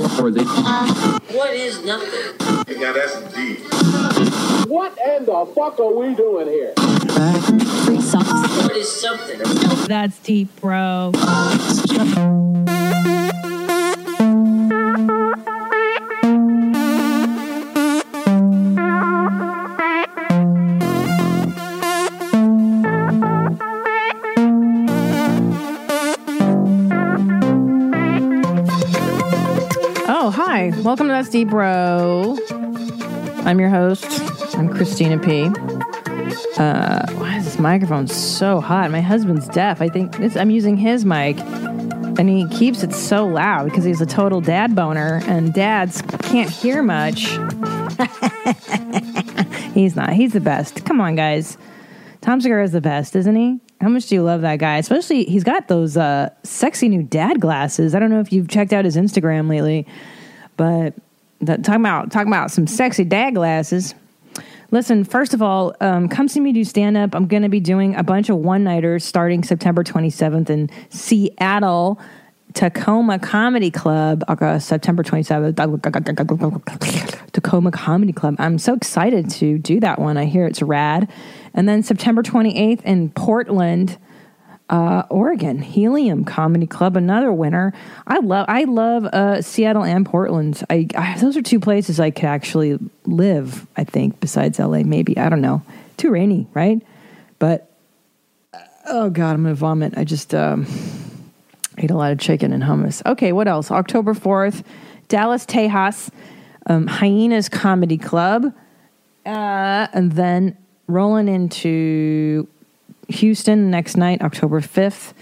What is nothing? Yeah, that's deep. What in the fuck are we doing here? Free socks. What is something? That's deep, bro. Welcome to That's Deep Bro. I'm your host. I'm Christina P. Uh, why is this microphone so hot? My husband's deaf. I think I'm using his mic, and he keeps it so loud because he's a total dad boner, and dads can't hear much. he's not. He's the best. Come on, guys. Tom Segura is the best, isn't he? How much do you love that guy? Especially, he's got those uh, sexy new dad glasses. I don't know if you've checked out his Instagram lately, but that, talking about talking about some sexy dad glasses. Listen, first of all, um, come see me do stand up. I'm going to be doing a bunch of one nighters starting September 27th in Seattle. Tacoma Comedy Club, uh, September 27th. Tacoma Comedy Club. I'm so excited to do that one. I hear it's rad. And then September 28th in Portland, uh, Oregon, Helium Comedy Club, another winner. I love I love uh, Seattle and Portland. I, I those are two places I could actually live. I think besides LA, maybe I don't know. Too rainy, right? But oh god, I'm gonna vomit. I just um, ate a lot of chicken and hummus. Okay, what else? October 4th, Dallas Tejas, um, Hyenas Comedy Club, uh, and then rolling into Houston next night, October 5th,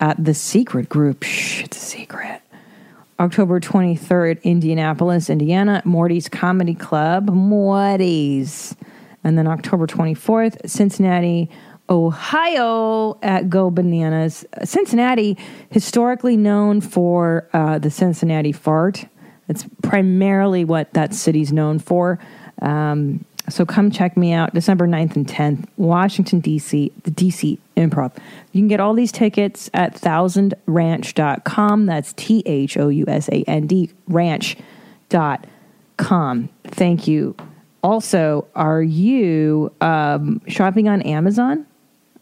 at the Secret Group. Shh, it's a secret. October 23rd, Indianapolis, Indiana, Morty's Comedy Club, Morty's. And then October 24th, Cincinnati, Ohio, at Go Bananas. Cincinnati, historically known for uh, the Cincinnati fart. It's primarily what that city's known for. Um, so come check me out December 9th and 10th, Washington, D.C., the D.C. Improv. You can get all these tickets at thousandranch.com. That's T H O U S A N D ranch.com. Thank you. Also, are you um, shopping on Amazon?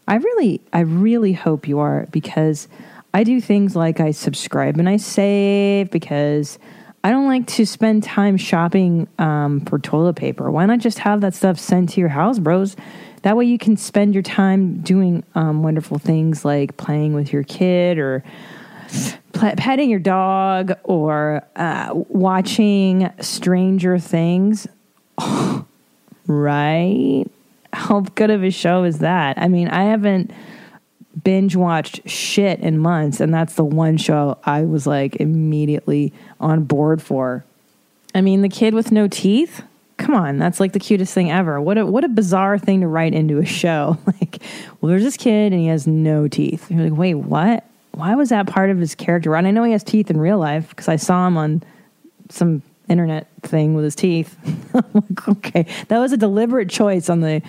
I really, I really hope you are because I do things like I subscribe and I save because I don't like to spend time shopping um, for toilet paper. Why not just have that stuff sent to your house, bros? That way you can spend your time doing um, wonderful things like playing with your kid or pet- petting your dog or uh, watching Stranger Things. right? How good of a show is that? I mean, I haven't binge watched shit in months, and that's the one show I was like immediately on board for. I mean, the kid with no teeth. Come on, that's like the cutest thing ever. What a what a bizarre thing to write into a show. Like, well, there's this kid and he has no teeth. You're like, wait, what? Why was that part of his character? And I know he has teeth in real life because I saw him on some internet thing with his teeth. Okay, that was a deliberate choice on the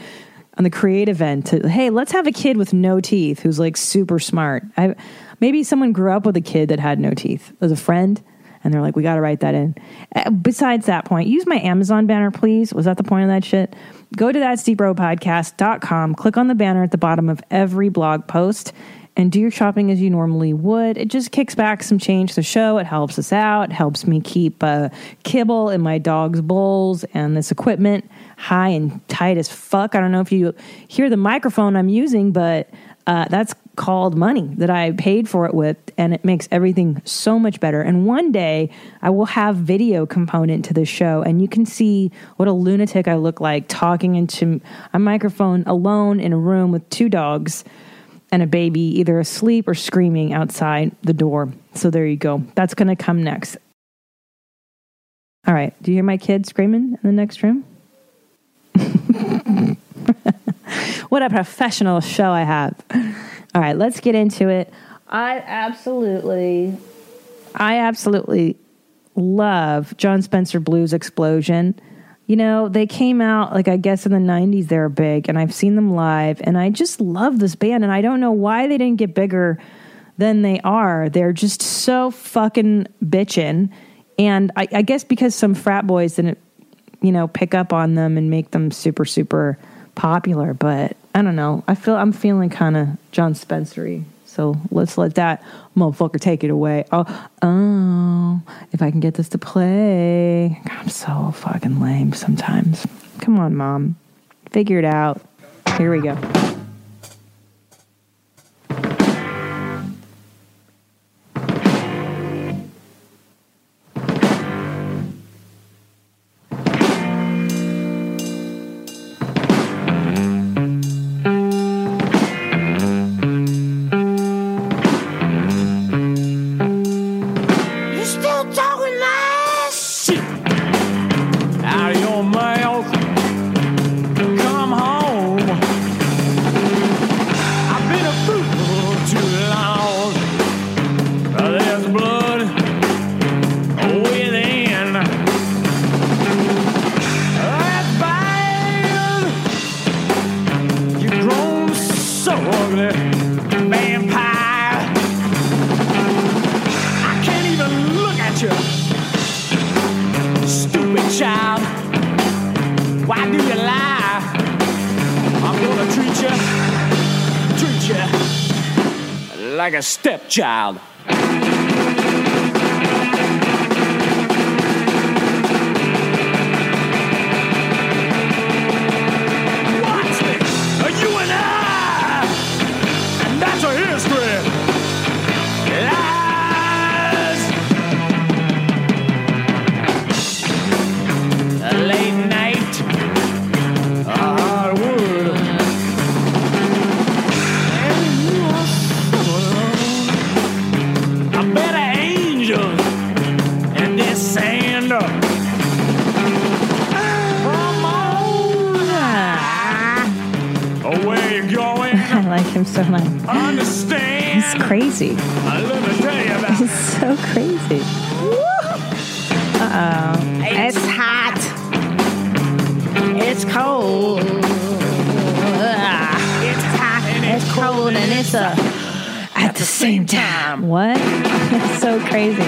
on the creative end to hey, let's have a kid with no teeth who's like super smart. I maybe someone grew up with a kid that had no teeth as a friend. And they're like, we got to write that in. Uh, besides that point, use my Amazon banner, please. Was that the point of that shit? Go to that'sdeepbropodcast.com, click on the banner at the bottom of every blog post, and do your shopping as you normally would. It just kicks back some change to the show. It helps us out, helps me keep uh, kibble in my dog's bowls and this equipment high and tight as fuck. I don't know if you hear the microphone I'm using, but uh, that's called money that I paid for it with, and it makes everything so much better. And one day I will have video component to the show, and you can see what a lunatic I look like talking into a microphone alone in a room with two dogs and a baby, either asleep or screaming outside the door. So there you go. That's going to come next. All right. Do you hear my kid screaming in the next room? what a professional show I have. All right, let's get into it. I absolutely, I absolutely love Jon Spencer Blues Explosion. You know, they came out like I guess in the 90s they were big and I've seen them live and I just love this band and I don't know why they didn't get bigger than they are. They're just so fucking bitchin' And I, I guess because some frat boys didn't, you know, pick up on them and make them super, super popular. But I don't know. I feel I'm feeling kind of John Spencery. So let's let that motherfucker take it away. Oh, oh, if I can get this to play. I'm so fucking lame sometimes. Come on, mom. Figure it out. Here we go. A the same time. What? That's so crazy.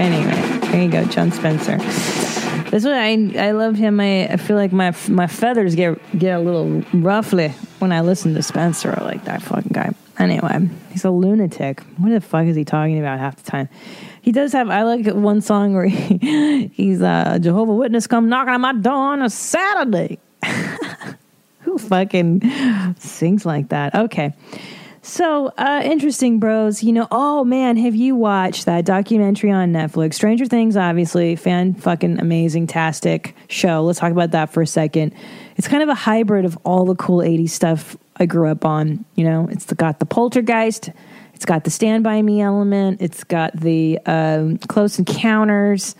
Anyway, there you go, Jon Spencer. This is what I I love him. I, I feel like my my feathers get get a little ruffly when I listen to Spencer. Like that fucking guy. Anyway, he's a lunatic. What the fuck is he talking about half the time? He does have. I like one song where he, he's a Jehovah Witness come knocking on my door on a Saturday. Who fucking sings like that? Okay. So, uh, interesting, bros. You know, oh man, have you watched that documentary on Netflix? Stranger Things, obviously, fan fucking amazing, tastic show. Let's talk about that for a second. It's kind of a hybrid of all the cool 80s stuff I grew up on. You know, it's got the poltergeist, it's got the Stand By Me element, it's got the um, Close Encounters.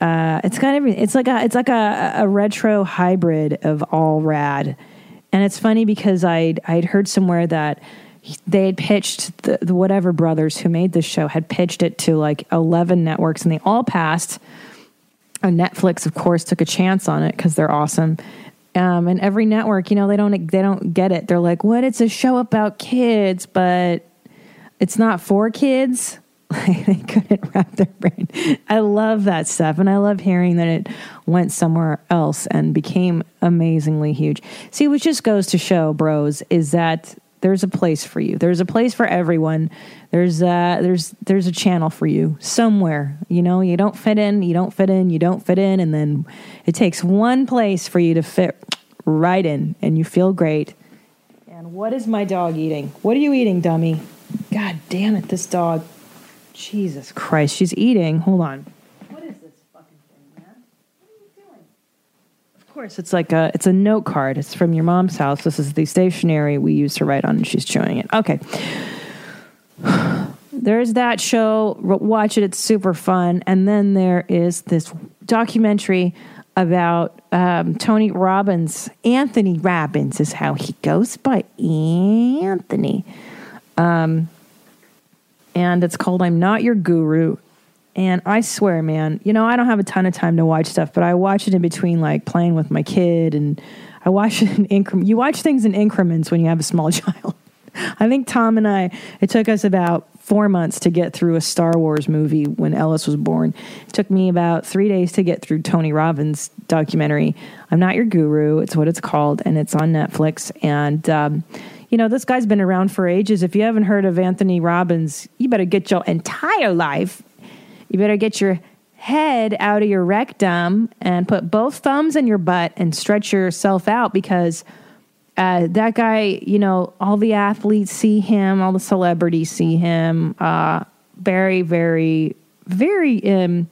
Uh, it's got everything. It's like a it's like a, a retro hybrid of all rad, and it's funny because I'd I'd heard somewhere that they had pitched the, the whatever brothers who made this show had pitched it to like eleven networks, and they all passed. And Netflix, of course, took a chance on it because they're awesome. Um, and every network, you know, they don't they don't get it. They're like, "What? It's a show about kids, but it's not for kids." They couldn't wrap their brain. I love that stuff, and I love hearing that it went somewhere else and became amazingly huge. See, which just goes to show, bros, is that there's a place for you. There's a place for everyone. There's uh there's there's a channel for you somewhere. You know, you don't fit in, you don't fit in, you don't fit in, and then it takes one place for you to fit right in, and you feel great. And what is my dog eating? What are you eating, dummy? God damn it, this dog. Jesus Christ, she's eating. Hold on. What is this fucking thing, man? What are you doing? Of course, it's like a it's a note card. It's from your mom's house. This is the stationery we use to write on, and she's chewing it. Okay. There's that show. Watch it. It's super fun. And then there is this documentary about um, Tony Robbins. Anthony Robbins is how he goes by Anthony. Um, and it's called I'm Not Your Guru. And I swear, man, you know, I don't have a ton of time to watch stuff, but I watch it in between like playing with my kid and I watch it in increments. You watch things in increments when you have a small child. I think Tom and I, it took us about four months to get through a Star Wars movie when Ellis was born. It took me about three days to get through Tony Robbins' documentary. I'm Not Your Guru, it's what it's called, and it's on Netflix. And, um, you know, this guy's been around for ages. If you haven't heard of Anthony Robbins, you better get your entire life. You better get your head out of your rectum and put both thumbs in your butt and stretch yourself out because uh, that guy, you know, all the athletes see him, all the celebrities see him. Uh, very, very, very um,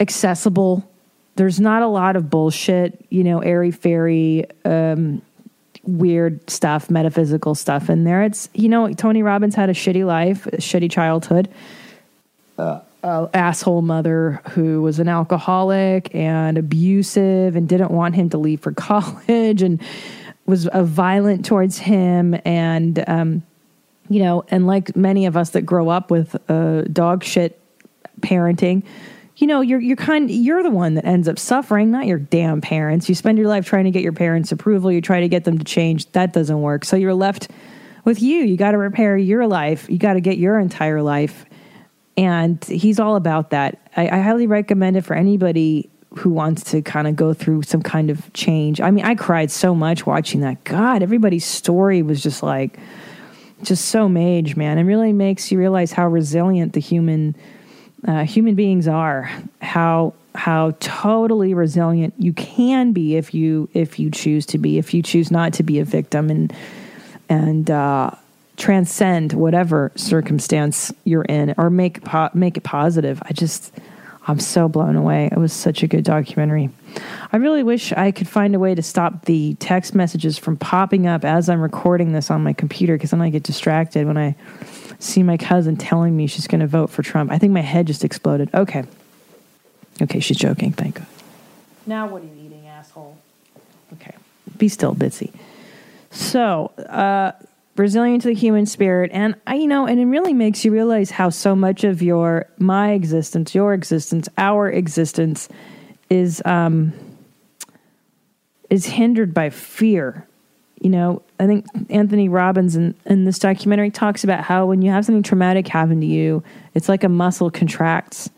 accessible. There's not a lot of bullshit, you know, airy fairy, um, weird stuff, metaphysical stuff in there. It's, you know, Tony Robbins had a shitty life, a shitty childhood. Uh, uh, asshole mother who was an alcoholic and abusive and didn't want him to leave for college and was uh, violent towards him and um, you know and like many of us that grow up with uh, dog shit parenting you know you're you're kind you're the one that ends up suffering not your damn parents. You spend your life trying to get your parents approval. You try to get them to change. That doesn't work. So you're left with you. You got to repair your life. You got to get your entire life and he's all about that. I, I highly recommend it for anybody who wants to kind of go through some kind of change. I mean, I cried so much watching that. God, everybody's story was just like, just so mage, man. It really makes you realize how resilient the human uh, human beings are. How how totally resilient you can be if you if you choose to be. If you choose not to be a victim and and uh, transcend whatever circumstance you're in or make po- make it positive. I just I'm so blown away. It was such a good documentary. I really wish I could find a way to stop the text messages from popping up as I'm recording this on my computer because then I get distracted when I see my cousin telling me she's going to vote for Trump. I think my head just exploded. Okay. Okay, she's joking. Thank God. Now what are you eating, asshole? Okay. Be still, Bitsy. So, uh, resilient to the human spirit. And I, you know and it really makes you realize how so much of your my existence your existence our existence is um is hindered by fear. You know i think anthony robbins in, in this documentary talks about how when you have something traumatic happen to you it's like a muscle contracts.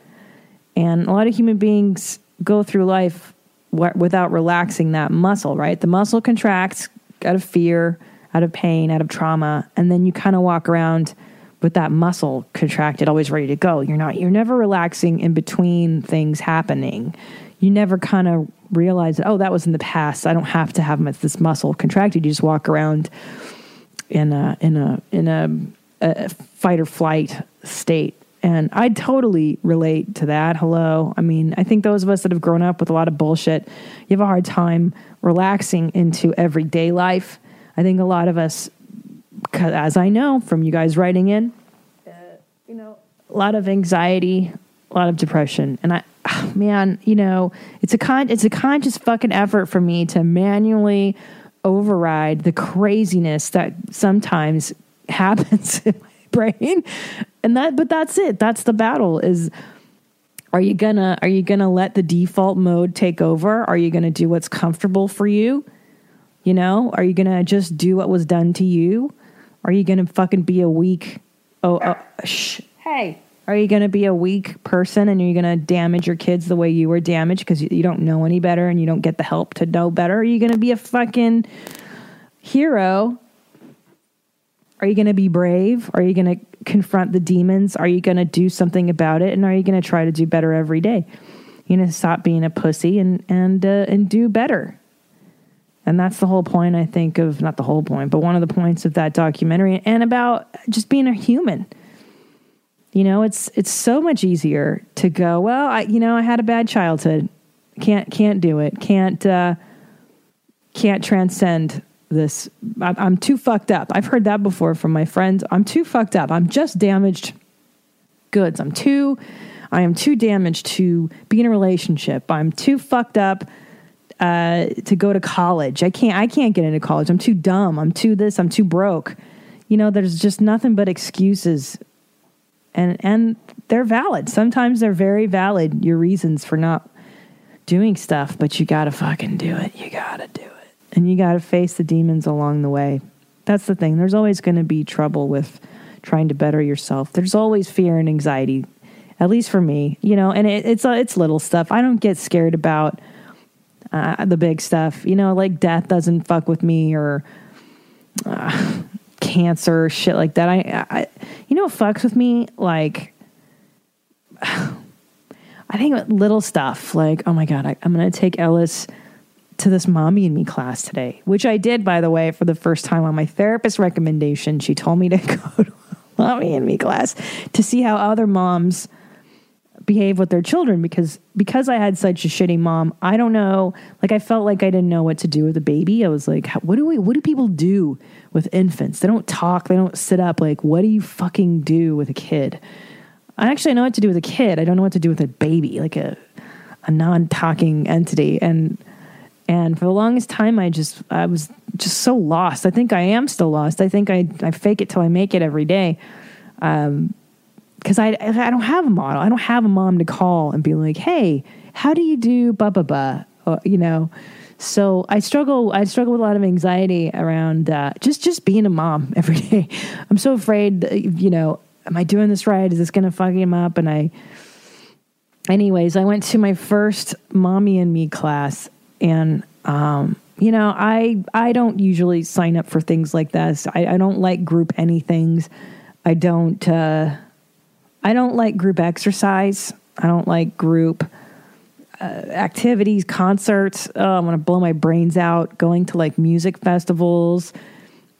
And a lot of human beings go through life without relaxing that muscle right? The muscle contracts out of fear out of pain, out of trauma, and then you kind of walk around with that muscle contracted, always ready to go. You're not, you're never relaxing in between things happening. You never kind of realize, oh, that was in the past. I don't have to have this muscle contracted. You just walk around in a in a in a, a fight or flight state. And I totally relate to that. Hello. I mean, I think those of us that have grown up with a lot of bullshit, you have a hard time relaxing into everyday life I think a lot of us, as I know from you guys writing in, uh, you know, a lot of anxiety, a lot of depression, and I, man, you know, it's a con, it's a conscious fucking effort for me to manually override the craziness that sometimes happens in my brain, and that, but that's it. That's the battle. Is are you gonna are you gonna let the default mode take over? Are you gonna do what's comfortable for you? You know, are you going to just do what was done to you? Are you going to fucking be a weak, oh, oh shh, hey, are you going to be a weak person and you're going to damage your kids the way you were damaged because you, you don't know any better and you don't get the help to know better? Are you going to be a fucking hero? Are you going to be brave? Are you going to confront the demons? Are you going to do something about it? And are you going to try to do better every day? You're going to stop being a pussy and and uh, and do better. And that's the whole point, I think, of not the whole point, but one of the points of that documentary and about just being a human. You know, it's it's so much easier to go, well, I you know, I had a bad childhood. Can't can't do it. Can't uh can't transcend this. I'm, I'm too fucked up. I've heard that before from my friends. I'm too fucked up. I'm just damaged goods. I'm too I am too damaged to be in a relationship. I'm too fucked up uh, to go to college. I can't. I can't get into college. I'm too dumb. I'm too this. I'm too broke. You know, there's just nothing but excuses, and and they're valid. Sometimes they're very valid. Your reasons for not doing stuff, but you gotta fucking do it. You gotta do it, and you gotta face the demons along the way. That's the thing. There's always going to be trouble with trying to better yourself. There's always fear and anxiety, at least for me, you know, and it, it's, uh, it's little stuff. I don't get scared about uh, the big stuff, you know, like death doesn't fuck with me or uh, cancer, shit like that. I, I, you know, what fucks with me? Like, I think little stuff like, oh my God, I, I'm to take Ellis to this mommy and me class today, which I did, by the way, for the first time on my therapist recommendation. She told me to go to mommy and me class to see how other moms behave with their children because because I had such a shitty mom, I don't know, like I felt like I didn't know what to do with a baby. I was like, what do we what do people do with infants? They don't talk, they don't sit up. Like, what do you fucking do with a kid? I actually know what to do with a kid. I don't know what to do with a baby, like a a non-talking entity and and for the longest time I just I was just so lost. I think I am still lost. I think I I fake it till I make it every day. Um because I I don't have a model. I don't have a mom to call and be like, "Hey, how do you do blah blah?" Or, you know. So I struggle. I struggle with a lot of anxiety around uh, just just being a mom every day. I'm so afraid. That, you know, am I doing this right? Is this going to fuck him up? And I, anyways, I went to my first mommy and me class, and um, you know, I I don't usually sign up for things like this. I, I don't like group anythings. I don't. Uh, I don't like group exercise. I don't like group uh, activities, concerts. Oh, I'm going to blow my brains out going to like music festivals.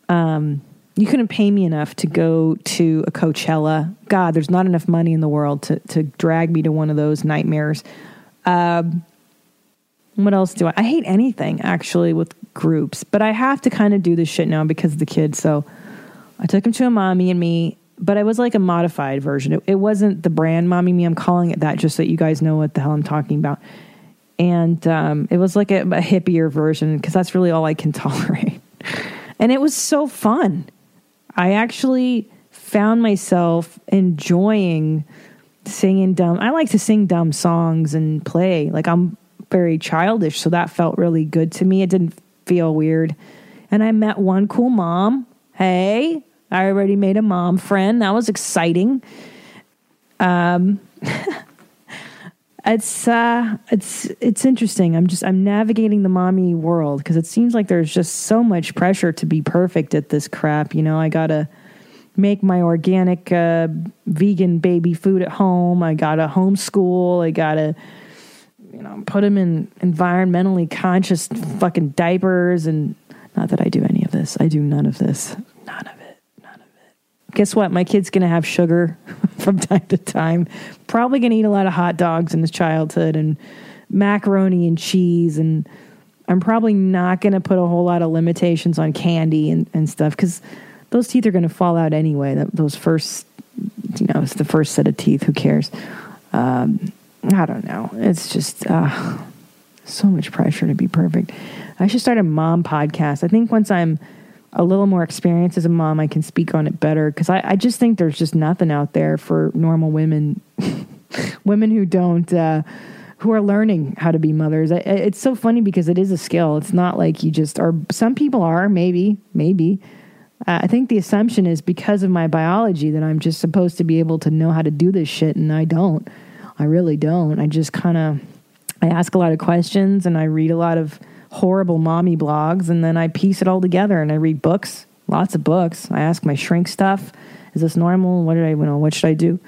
Um, you couldn't pay me enough to go to a Coachella. God, there's not enough money in the world to, to drag me to one of those nightmares. Um, what else do I? I hate anything actually with groups, but I have to kind of do this shit now because of the kids. So I took him to a mommy and me but it was like a modified version. It, it wasn't the brand Mommy Me. I'm calling it that just so you guys know what the hell I'm talking about. And um, it was like a, a hippier version because that's really all I can tolerate. and it was so fun. I actually found myself enjoying singing dumb. I like to sing dumb songs and play. Like I'm very childish, so that felt really good to me. It didn't feel weird. And I met one cool mom. Hey, I already made a mom friend. That was exciting. Um, it's uh, it's it's interesting. I'm just I'm navigating the mommy world because it seems like there's just so much pressure to be perfect at this crap. You know, I gotta make my organic uh, vegan baby food at home. I gotta homeschool. I gotta you know put them in environmentally conscious fucking diapers and not that I do any of this. I do none of this. None of guess what? My kid's going to have sugar from time to time. Probably going to eat a lot of hot dogs in his childhood and macaroni and cheese. And I'm probably not going to put a whole lot of limitations on candy and, and stuff because those teeth are going to fall out anyway. That, those first, you know, it's the first set of teeth. Who cares? Um, I don't know. It's just uh, so much pressure to be perfect. I should start a mom podcast. I think once I'm a little more experience as a mom, I can speak on it better because I, I, just think there's just nothing out there for normal women, women who don't, uh, who are learning how to be mothers. it's so funny because it is a skill. It's not like you just are. Some people are, maybe, maybe. Uh, I think the assumption is because of my biology that I'm just supposed to be able to know how to do this shit, and I don't. I really don't. I just kind of, I ask a lot of questions and I read a lot of horrible mommy blogs, and then I piece it all together and I read books, lots of books. I ask my shrink stuff, is this normal? What did I, you know, what should I do?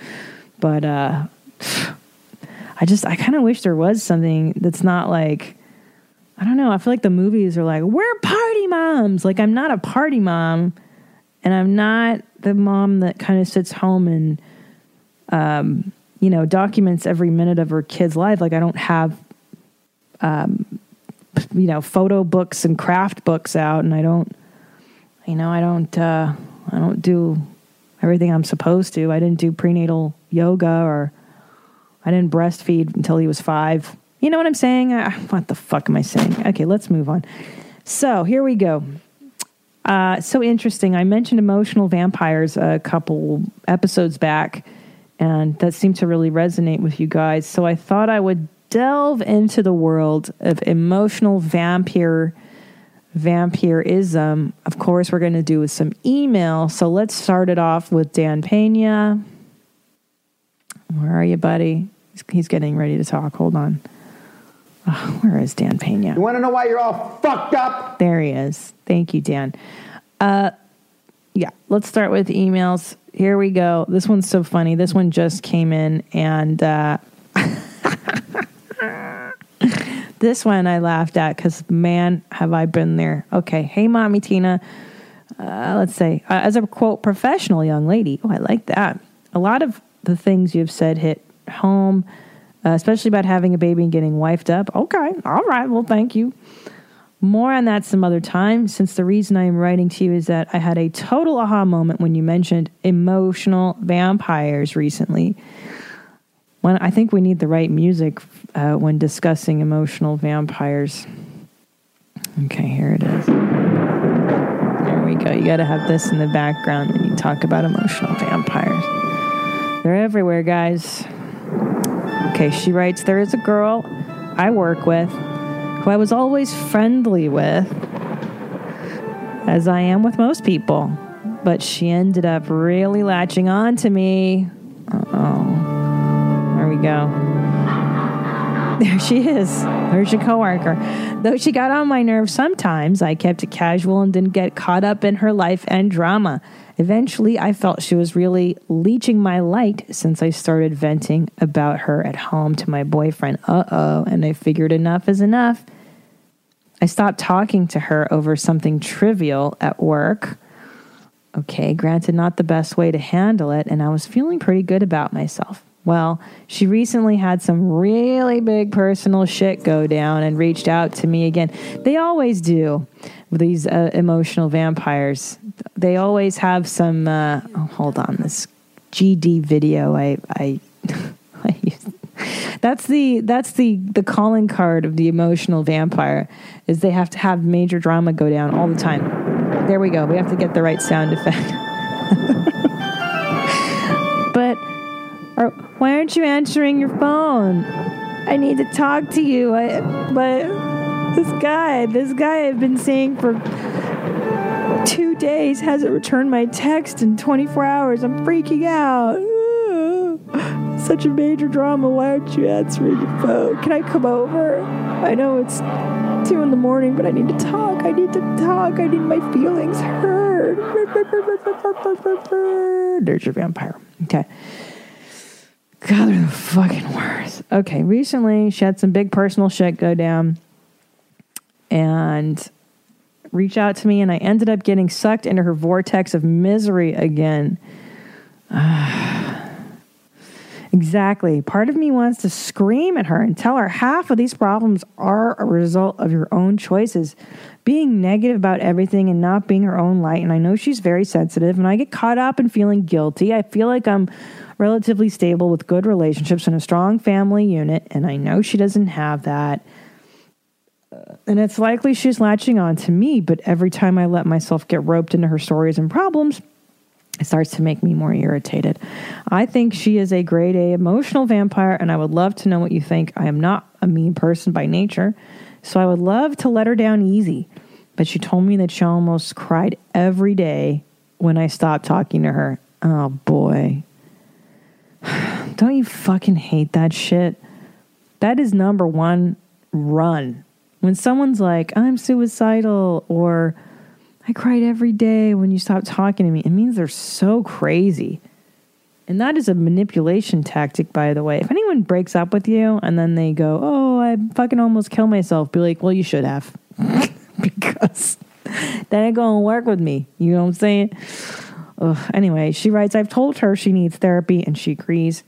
But uh, I just, I kind of wish there was something that's not like, I don't know. I feel like the movies are like, we're party moms. Like, I'm not a party mom, and I'm not the mom that kind of sits home and, um, you know, documents every minute of her kid's life. Like, I don't have um, you know photo books and craft books out and i don't you know i don't uh i don't do everything i'm supposed to. I didn't do prenatal yoga or i didn't breastfeed until he was five. You know what i'm saying? Uh, what the fuck am i saying? Okay let's move on. So here we go. Uh, so interesting. I mentioned emotional vampires a couple episodes back and that seemed to really resonate with you guys. So i thought i would delve into the world of emotional vampire vampirism. Of course, we're going to do with some email. So let's start it off with Dan Pena. Where are you, buddy? He's, he's getting ready to talk. Hold on. Oh, where is Dan Pena? You want to know why you're all fucked up? There he is. Thank you, Dan. Uh, yeah, let's start with emails. Here we go. This one's so funny. This one just came in, and uh, this one I laughed at because man, have I been there. Okay, hey, mommy Tina. Uh, let's say, uh, as a quote, professional young lady. Oh, I like that. A lot of the things you've said hit home, uh, especially about having a baby and getting wifed up. Okay, all right. Well, thank you. More on that some other time, since the reason I am writing to you is that I had a total aha moment when you mentioned emotional vampires recently. When I think we need the right music uh, when discussing emotional vampires. Okay, here it is. There we go. You got to have this in the background when you talk about emotional vampires. They're everywhere, guys. Okay, she writes There is a girl I work with who I was always friendly with, as I am with most people, but she ended up really latching on to me. Oh. Go. There she is. There's your coworker. Though she got on my nerves sometimes, I kept it casual and didn't get caught up in her life and drama. Eventually, I felt she was really leeching my light since I started venting about her at home to my boyfriend. Uh oh. And I figured enough is enough. I stopped talking to her over something trivial at work. Okay, granted, not the best way to handle it, and I was feeling pretty good about myself. Well, she recently had some really big personal shit go down and reached out to me again. They always do, these uh, emotional vampires. They always have some. Uh, oh, hold on, this GD video I I, I. That's the that's the the calling card of the emotional vampire is they have to have major drama go down all the time. There we go. We have to get the right sound effect. or, why aren't you answering your phone? I need to talk to you. I, but this guy, this guy I've been seeing for two days hasn't returned my text in 24 hours. I'm freaking out. Such a major drama. Why aren't you answering your phone? Can I come over? I know it's two in the morning, but I need to talk. I need to talk. I need my feelings heard. There's your vampire. Okay. God, they're the fucking worst. Okay, recently she had some big personal shit go down and reach out to me, and I ended up getting sucked into her vortex of misery again. exactly. Part of me wants to scream at her and tell her half of these problems are a result of your own choices. Being negative about everything and not being her own light. And I know she's very sensitive, and I get caught up in feeling guilty. I feel like I'm relatively stable with good relationships and a strong family unit, and I know she doesn't have that. Uh, and it's likely she's latching on to me, but every time I let myself get roped into her stories and problems, it starts to make me more irritated. I think she is a grade A emotional vampire, and I would love to know what you think. I am not a mean person by nature, so I would love to let her down easy. But she told me that she almost cried every day when I stopped talking to her. Oh boy. Don't you fucking hate that shit? That is number one run. When someone's like, I'm suicidal, or I cried every day when you stopped talking to me, it means they're so crazy. And that is a manipulation tactic, by the way. If anyone breaks up with you and then they go, Oh, I fucking almost killed myself, be like, Well, you should have. because that ain't gonna work with me. You know what I'm saying? Ugh. Anyway, she writes, I've told her she needs therapy and she agrees.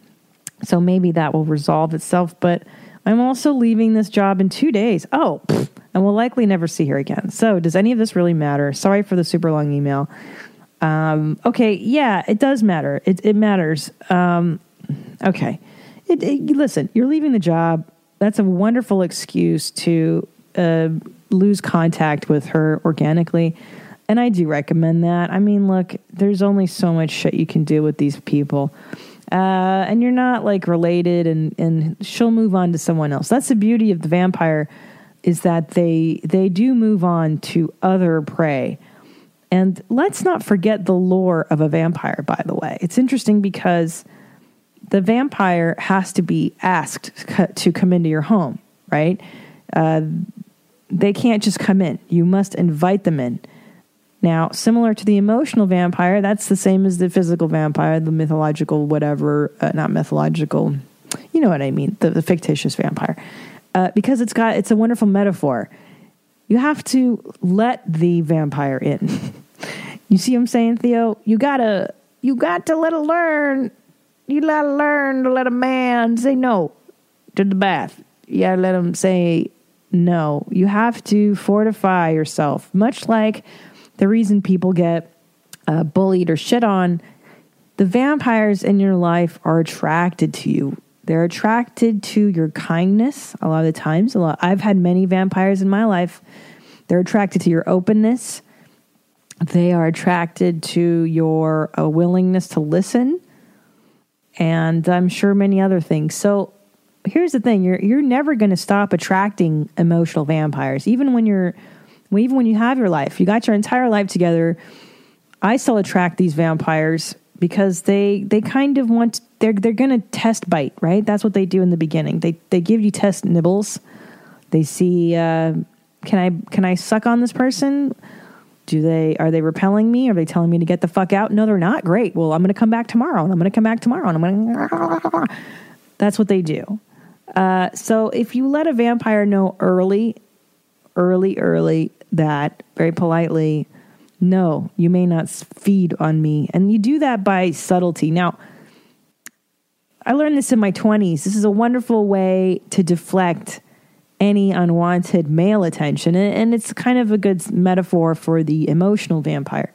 So maybe that will resolve itself. But I'm also leaving this job in two days. Oh, pfft, and will likely never see her again. So does any of this really matter? Sorry for the super long email. Um, okay, yeah, it does matter. It, it matters. Um, okay. It, it, listen, you're leaving the job. That's a wonderful excuse to uh, lose contact with her organically. And I do recommend that. I mean, look, there's only so much shit you can do with these people. Uh, and you're not like related, and, and she'll move on to someone else. That's the beauty of the vampire is that they they do move on to other prey. And let's not forget the lore of a vampire, by the way. It's interesting because the vampire has to be asked to come into your home, right? Uh, they can't just come in. You must invite them in. Now, similar to the emotional vampire, that's the same as the physical vampire, the mythological, whatever, uh, not mythological, you know what I mean, the, the fictitious vampire. Uh, because it's got, it's a wonderful metaphor. You have to let the vampire in. you see what I'm saying, Theo? You gotta, you got to let her learn. You gotta learn to let a man say no to the bath. You gotta let him say no. You have to fortify yourself, much like the reason people get uh, bullied or shit on. The vampires in your life are attracted to you. They're attracted to your kindness a lot of the times. A lot, I've had many vampires in my life. They're attracted to your openness. They are attracted to your uh, willingness to listen, and I'm sure many other things. So here's the thing: you're you're never going to stop attracting emotional vampires, even when you're, even when you have your life. You got your entire life together. I still attract these vampires because they they kind of want they're they're going to test bite, right? That's what they do in the beginning. They they give you test nibbles. They see uh, can I can I suck on this person? Do they are they repelling me? Are they telling me to get the fuck out? No, they're not. Great. Well, I'm going to come back tomorrow, and I'm going to come back tomorrow, and I'm going to. That's what they do. Uh, so if you let a vampire know early, early, early that very politely, no, you may not feed on me, and you do that by subtlety. Now, I learned this in my 20s. This is a wonderful way to deflect any unwanted male attention, and and it's kind of a good metaphor for the emotional vampire.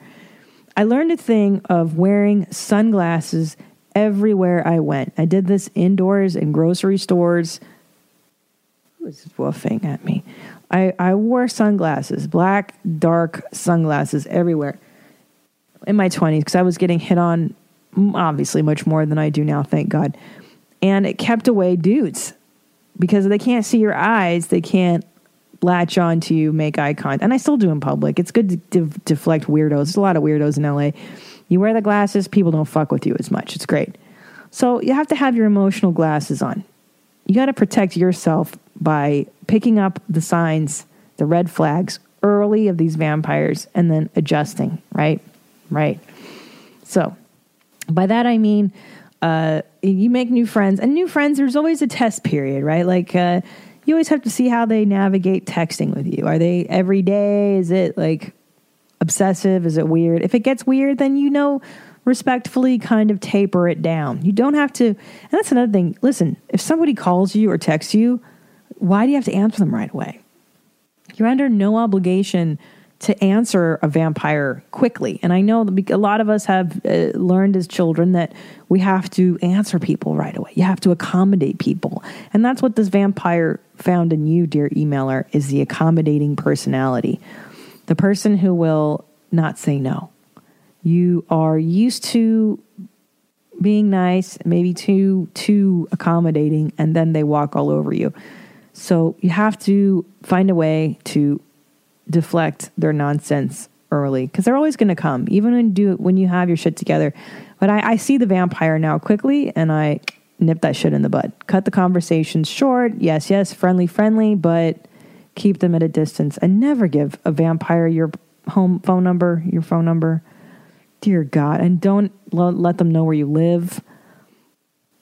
I learned a thing of wearing sunglasses everywhere I went. I did this indoors in grocery stores. Who is woofing at me? I, I wore sunglasses, black, dark sunglasses everywhere in my 20s because I was getting hit on obviously much more than I do now, thank God. And it kept away dudes because they can't see your eyes. They can't latch on to you, make eye contact. And I still do in public. It's good to de- deflect weirdos. There's a lot of weirdos in LA. You wear the glasses, people don't fuck with you as much. It's great. So you have to have your emotional glasses on. You got to protect yourself by picking up the signs, the red flags early of these vampires and then adjusting, right? Right. So by that I mean uh, you make new friends, and new friends. There's always a test period, right? Like uh, you always have to see how they navigate texting with you. Are they every day? Is it like obsessive? Is it weird? If it gets weird, then you know respectfully kind of taper it down. You don't have to. And that's another thing. Listen, if somebody calls you or texts you, why do you have to answer them right away? You're under no obligation to answer a vampire quickly. And I know a lot of us have uh, learned as children that we have to answer people right away. You have to accommodate people. And that's what this vampire found in you, dear emailer, is the accommodating personality. The person who will not say no. You are used to being nice, maybe too too accommodating, and then they walk all over you. So you have to find a way to deflect their nonsense early because they're always going to come, even when do when you have your shit together. But I, I see the vampire now quickly, and I nip that shit in the bud. Cut the conversations short. Yes, yes, friendly, friendly, but keep them at a distance, and never give a vampire your home phone number, your phone number. Dear God, and don't let them know where you live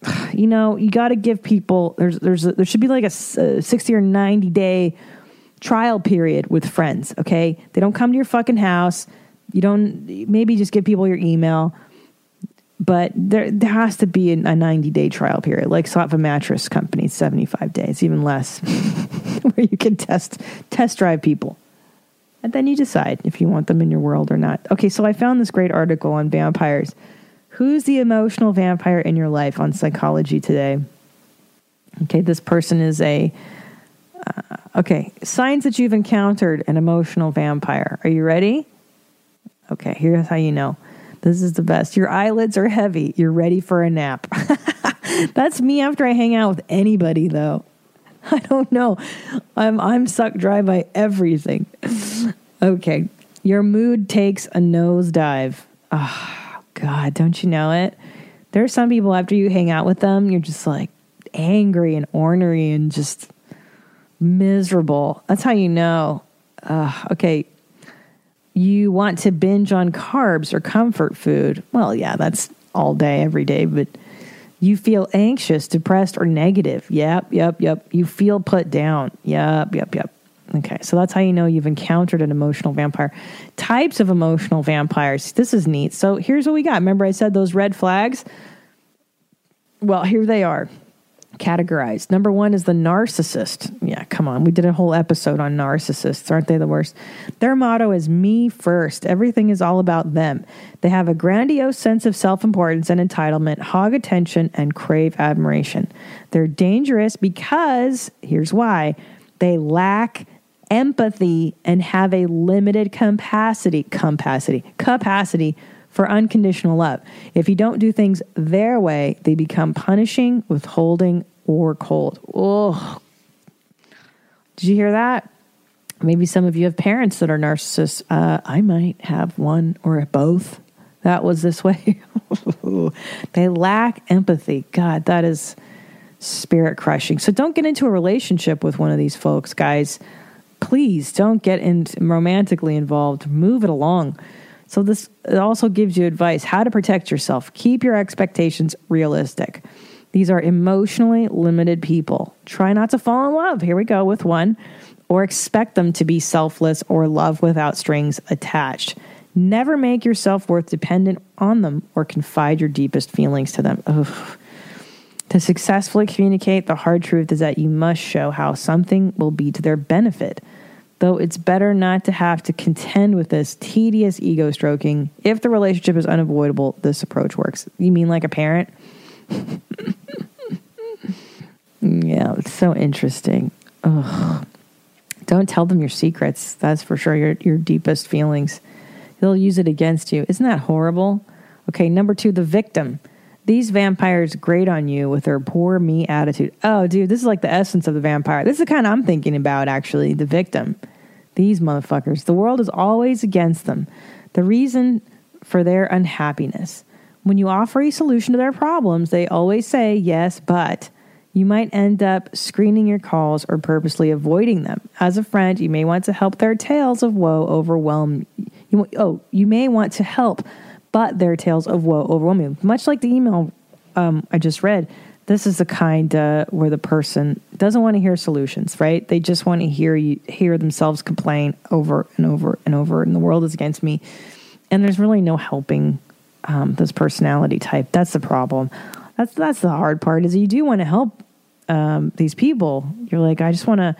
you know, you got to give people there's there's a, there should be like a uh, 60 or 90 day trial period with friends, okay? They don't come to your fucking house. You don't maybe just give people your email. But there there has to be a 90 day trial period. Like Sofa Mattress Company 75 days, even less. where you can test test drive people. And then you decide if you want them in your world or not. Okay, so I found this great article on vampires. Who's the emotional vampire in your life on Psychology Today? Okay, this person is a. Uh, okay, signs that you've encountered an emotional vampire. Are you ready? Okay, here's how you know. This is the best. Your eyelids are heavy. You're ready for a nap. That's me after I hang out with anybody, though. I don't know. I'm I'm sucked dry by everything. okay. Your mood takes a nosedive. Oh God, don't you know it? There are some people after you hang out with them, you're just like angry and ornery and just miserable. That's how you know. Uh, okay. You want to binge on carbs or comfort food. Well, yeah, that's all day, every day, but you feel anxious, depressed, or negative. Yep, yep, yep. You feel put down. Yep, yep, yep. Okay, so that's how you know you've encountered an emotional vampire. Types of emotional vampires. This is neat. So here's what we got. Remember, I said those red flags? Well, here they are categorized. Number one is the narcissist. Yeah, come on. We did a whole episode on narcissists. Aren't they the worst? Their motto is me first. Everything is all about them. They have a grandiose sense of self importance and entitlement, hog attention, and crave admiration. They're dangerous because, here's why, they lack empathy and have a limited capacity, capacity, capacity for unconditional love. If you don't do things their way, they become punishing, withholding, or cold. Oh, did you hear that? Maybe some of you have parents that are narcissists. Uh, I might have one or both. That was this way. they lack empathy. God, that is spirit crushing. So don't get into a relationship with one of these folks, guys. Please don't get in romantically involved. Move it along. So this also gives you advice how to protect yourself. Keep your expectations realistic. These are emotionally limited people. Try not to fall in love. Here we go with one or expect them to be selfless or love without strings attached. Never make your self-worth dependent on them or confide your deepest feelings to them. Ugh. To successfully communicate, the hard truth is that you must show how something will be to their benefit though it's better not to have to contend with this tedious ego stroking. If the relationship is unavoidable, this approach works. You mean like a parent? yeah, it's so interesting. Ugh. Don't tell them your secrets. That's for sure your your deepest feelings. They'll use it against you. Isn't that horrible? Okay, number 2, the victim. These vampires grate on you with their poor me attitude. Oh, dude, this is like the essence of the vampire. This is the kind I'm thinking about, actually, the victim. These motherfuckers. The world is always against them. The reason for their unhappiness. When you offer a solution to their problems, they always say, yes, but you might end up screening your calls or purposely avoiding them. As a friend, you may want to help their tales of woe overwhelm you. Oh, you may want to help but their tales of woe overwhelm you. Much like the email um, I just read, this is the kind uh, where the person doesn't want to hear solutions, right? They just want to hear you hear themselves complain over and over and over, and the world is against me. And there's really no helping um, this personality type. That's the problem. That's that's the hard part. Is you do want to help um, these people. You're like, I just want to,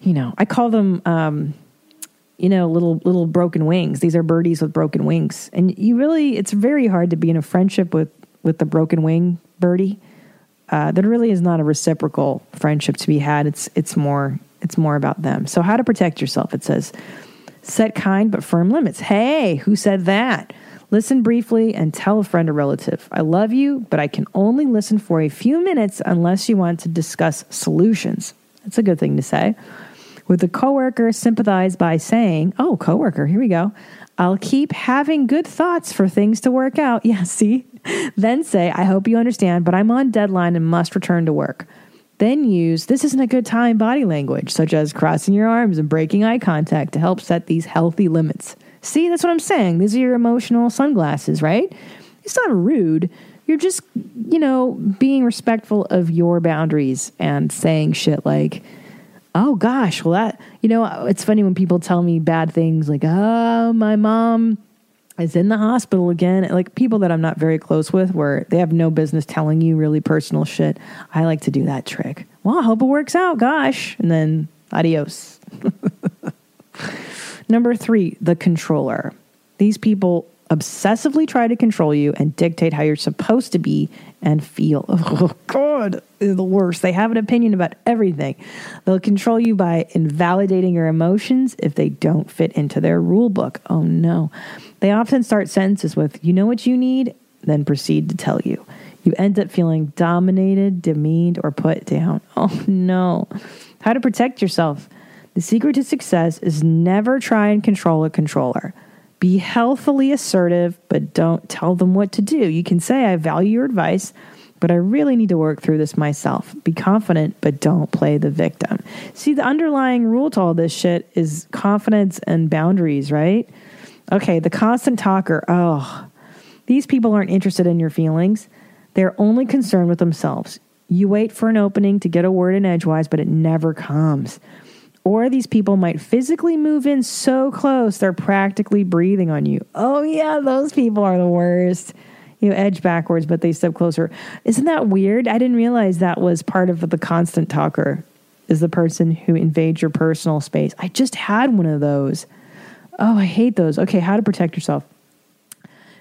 you know, I call them um, you know, little little broken wings. These are birdies with broken wings, and you really, it's very hard to be in a friendship with with the broken wing birdie. Uh, there really is not a reciprocal friendship to be had. It's it's more it's more about them. So how to protect yourself? It says set kind but firm limits. Hey, who said that? Listen briefly and tell a friend or relative. I love you, but I can only listen for a few minutes unless you want to discuss solutions. That's a good thing to say. With a coworker, sympathize by saying, Oh, coworker, here we go. I'll keep having good thoughts for things to work out. Yeah, see? then say, I hope you understand, but I'm on deadline and must return to work. Then use this isn't a good time body language, such as crossing your arms and breaking eye contact to help set these healthy limits. See, that's what I'm saying. These are your emotional sunglasses, right? It's not rude. You're just, you know, being respectful of your boundaries and saying shit like, oh gosh, well that you know it's funny when people tell me bad things like oh my mom is in the hospital again. Like people that i'm not very close with where they have no business telling you really personal shit i like to do that trick. Well i hope it works out gosh. And then adios. Number three the controller. These people obsessively try to control you and dictate how you're supposed to be and feel. Oh, God, the worst. They have an opinion about everything. They'll control you by invalidating your emotions if they don't fit into their rule book. Oh, no. They often start sentences with, You know what you need? Then proceed to tell you. You end up feeling dominated, demeaned, or put down. Oh no. How to protect yourself. The secret to success is never try and control a controller. Be healthily assertive, but don't tell them what to do. You can say, I value your advice, but I really need to work through this myself. Be confident, but don't play the victim. See, the underlying rule to all this shit is confidence and boundaries, right? Okay, the constant talker. Oh, these people aren't interested in your feelings. They're only concerned with themselves. You wait for an opening to get a word in edgewise, but it never comes. Or these people might physically move in so close they're practically breathing on you. Oh, yeah, those people are the worst. You edge backwards, but they step closer. Isn't that weird? I didn't realize that was part of the constant talker, is the person who invades your personal space. I just had one of those. Oh, I hate those. Okay, how to protect yourself.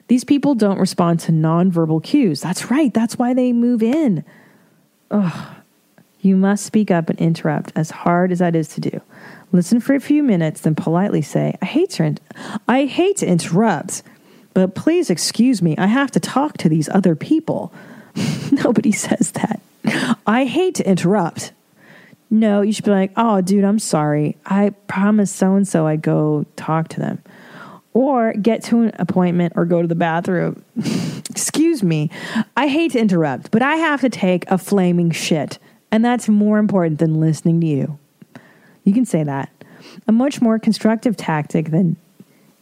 These people don't respond to nonverbal cues. That's right. That's why they move in. Ugh. You must speak up and interrupt, as hard as that is to do. Listen for a few minutes, then politely say, I hate to, I hate to interrupt, but please excuse me. I have to talk to these other people. Nobody says that. I hate to interrupt. No, you should be like, oh, dude, I'm sorry. I promised so and so I'd go talk to them. Or get to an appointment or go to the bathroom. Excuse me. I hate to interrupt, but I have to take a flaming shit. And that's more important than listening to you. You can say that. A much more constructive tactic than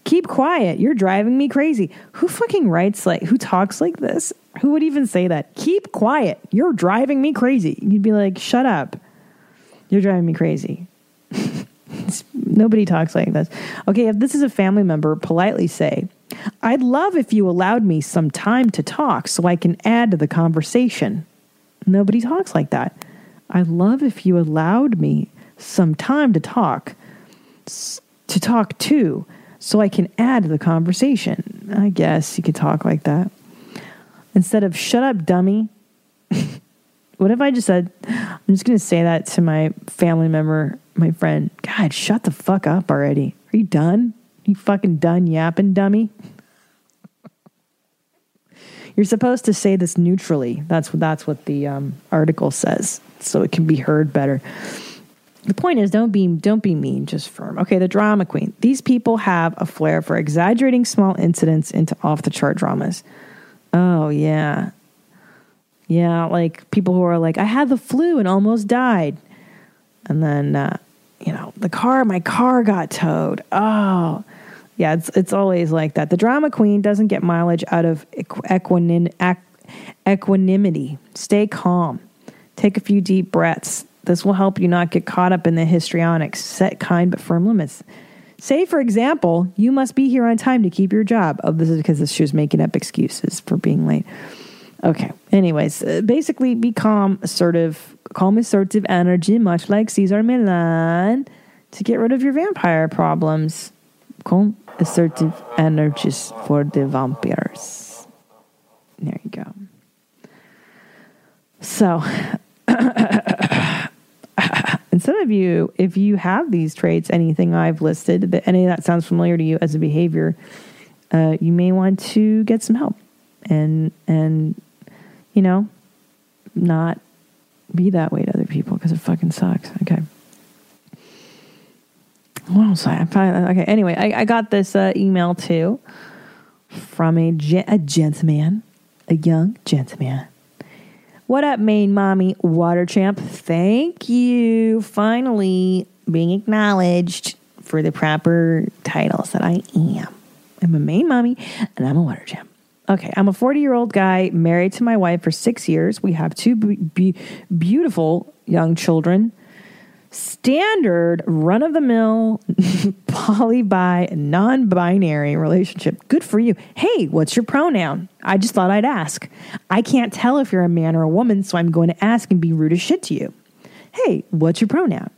keep quiet. You're driving me crazy. Who fucking writes like, who talks like this? Who would even say that? Keep quiet. You're driving me crazy. You'd be like, shut up. You're driving me crazy. Nobody talks like this. Okay, if this is a family member, politely say, I'd love if you allowed me some time to talk so I can add to the conversation. Nobody talks like that. I'd love if you allowed me some time to talk, to talk to, so I can add to the conversation. I guess you could talk like that. Instead of shut up, dummy. what if I just said, I'm just going to say that to my family member, my friend. God, shut the fuck up already. Are you done? you fucking done yapping, dummy? You're supposed to say this neutrally. That's what that's what the um, article says, so it can be heard better. The point is, don't be don't be mean, just firm. Okay, the drama queen. These people have a flair for exaggerating small incidents into off the chart dramas. Oh yeah, yeah, like people who are like, I had the flu and almost died, and then uh, you know the car, my car got towed. Oh, yeah, it's it's always like that. The drama queen doesn't get mileage out of equanin, equanimity. Stay calm. Take a few deep breaths. This will help you not get caught up in the histrionics. Set kind but firm limits. Say, for example, you must be here on time to keep your job. Oh, this is because she was making up excuses for being late. Okay. Anyways, uh, basically, be calm, assertive, calm, assertive energy, much like Cesar Millan, to get rid of your vampire problems. Calm, assertive energies for the vampires. There you go. So, and some of you, if you have these traits, anything I've listed, that any of that sounds familiar to you as a behavior, uh, you may want to get some help and and you know not be that way to other people because it fucking sucks. Okay. What else? I okay. Anyway, I, I got this uh, email too from a, a gentleman, a young gentleman. What up, main mommy water champ? Thank you. Finally being acknowledged for the proper titles that I am. I'm a main mommy and I'm a water champ. Okay, I'm a 40 year old guy married to my wife for six years. We have two be- beautiful young children standard run of the mill poly bi non binary relationship. Good for you. Hey, what's your pronoun? I just thought I'd ask. I can't tell if you're a man or a woman, so I'm going to ask and be rude as shit to you. Hey, what's your pronoun?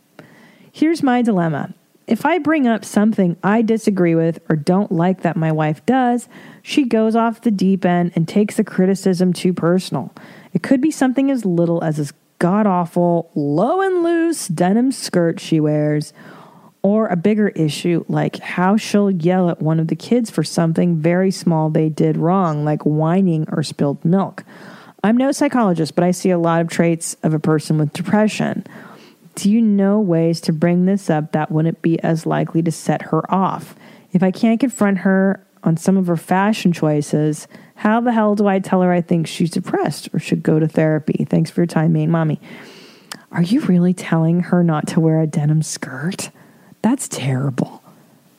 Here's my dilemma. If I bring up something I disagree with or don't like that my wife does, she goes off the deep end and takes the criticism too personal. It could be something as little as god awful, low and loose denim skirt she wears, or a bigger issue like how she'll yell at one of the kids for something very small they did wrong, like whining or spilled milk. I'm no psychologist, but I see a lot of traits of a person with depression. Do you know ways to bring this up that wouldn't be as likely to set her off? If I can't confront her on some of her fashion choices, how the hell do I tell her I think she's depressed or should go to therapy? Thanks for your time, main mommy. Are you really telling her not to wear a denim skirt? That's terrible.